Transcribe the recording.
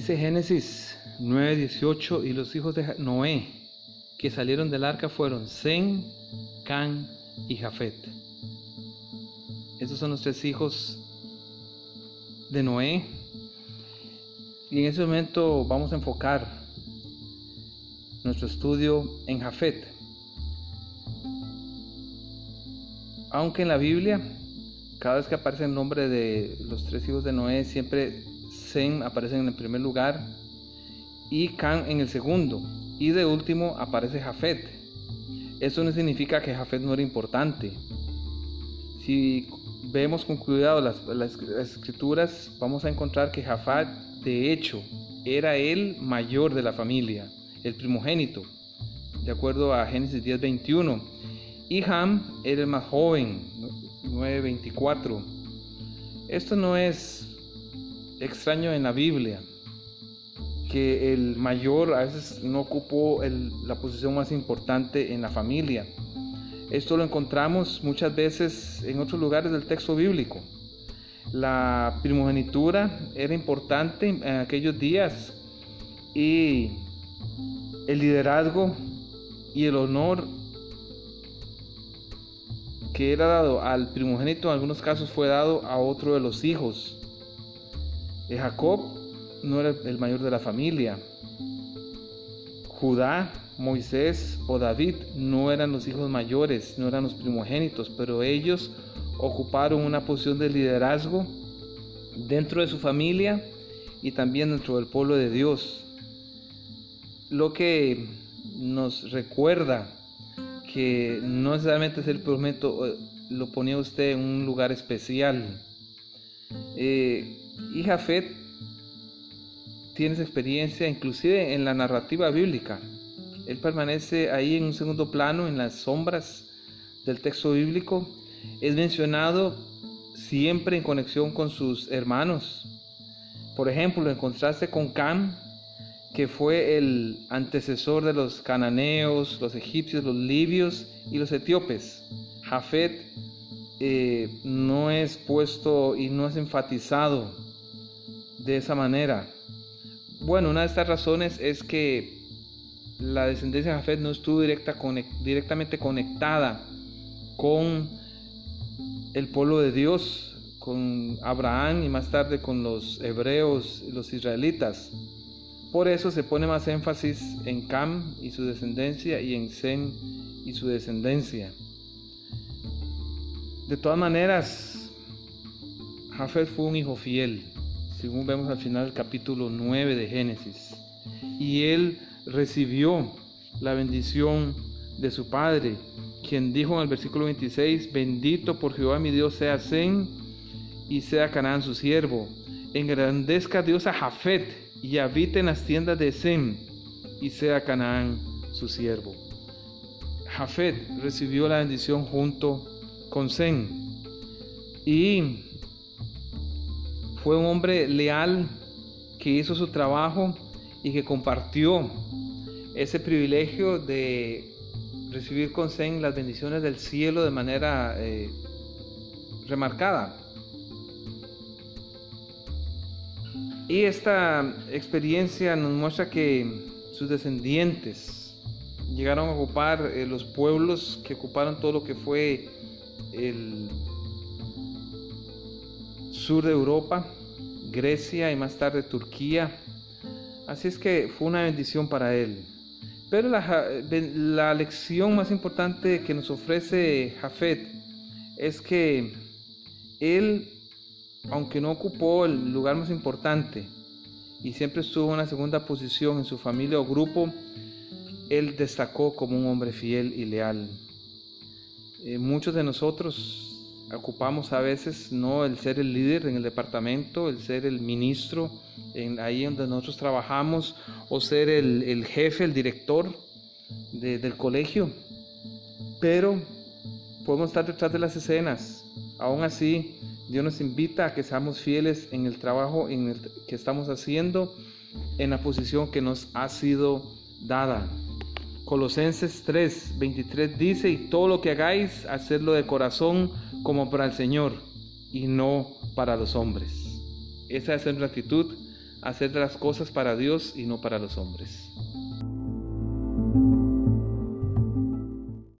Dice Génesis 9:18, y los hijos de Noé que salieron del arca fueron Sem, Can y Jafet. Esos son los tres hijos de Noé. Y en ese momento vamos a enfocar nuestro estudio en Jafet. Aunque en la Biblia, cada vez que aparece el nombre de los tres hijos de Noé, siempre Sem aparece en el primer lugar y Can en el segundo. Y de último aparece Jafet. Eso no significa que Jafet no era importante. Si vemos con cuidado las, las, escrituras, vamos a encontrar que Jafet, de hecho, era el mayor de la familia, el primogénito, de acuerdo a Génesis 10:21. Y Ham era el más joven, 9:24. Esto no es extraño en la Biblia, que el mayor a veces no ocupó la posición más importante en la familia. Esto lo encontramos muchas veces en otros lugares del texto bíblico. La primogenitura era importante en aquellos días y el liderazgo y el honor que era dado al primogénito en algunos casos fue dado a otro de los hijos. De Jacob no era el mayor de la familia. Judá Moisés o David no eran los hijos mayores, no eran los primogénitos, pero ellos ocuparon una posición de liderazgo dentro de su familia y también dentro del pueblo de Dios. Lo que nos recuerda que no necesariamente ser primogénito eh, lo ponía usted en un lugar especial. Eh, y Jafet tienes experiencia inclusive en la narrativa bíblica. Él permanece ahí en un segundo plano, en las sombras del texto bíblico. Es mencionado siempre en conexión con sus hermanos. Por ejemplo, en contraste con Cam, que fue el antecesor de los cananeos, los egipcios, los libios y los etíopes. Jafet eh, no es puesto y no es enfatizado de esa manera. Bueno, una de estas razones es que la descendencia de Jafet no estuvo directa, directamente conectada con el pueblo de Dios, con Abraham y más tarde con los hebreos los israelitas. Por eso se pone más énfasis en Cam y su descendencia y en Sem y su descendencia. De todas maneras, Jafet fue un hijo fiel, según vemos al final del capítulo 9 de Génesis. Y él recibió la bendición de su padre, quien dijo en el versículo 26, bendito por Jehová mi Dios sea Zen y sea Canaán su siervo. Engrandezca Dios a Jafet y habite en las tiendas de Zen y sea Canaán su siervo. Jafet recibió la bendición junto con Zen y fue un hombre leal que hizo su trabajo y que compartió ese privilegio de recibir con Zen las bendiciones del cielo de manera eh, remarcada. Y esta experiencia nos muestra que sus descendientes llegaron a ocupar eh, los pueblos que ocuparon todo lo que fue el sur de Europa, Grecia y más tarde Turquía, Así es que fue una bendición para él. Pero la, lección más importante que nos ofrece Jafet es que él, aunque no ocupó el lugar más importante y siempre estuvo en una segunda posición en su familia o grupo, él destacó como un hombre fiel y leal. Eh, muchos de nosotros ocupamos a veces no el ser el líder en el departamento, el ser el ministro en, ahí donde nosotros trabajamos o ser el, jefe, el director del colegio, pero podemos estar detrás de las escenas. Aún así, Dios nos invita a que seamos fieles en el trabajo en el que estamos haciendo, en la posición que nos ha sido dada. Colosenses 3, 23 dice, y todo lo que hagáis, hacedlo de corazón como para el Señor y no para los hombres. Esa es nuestra actitud hacer las cosas para Dios y no para los hombres.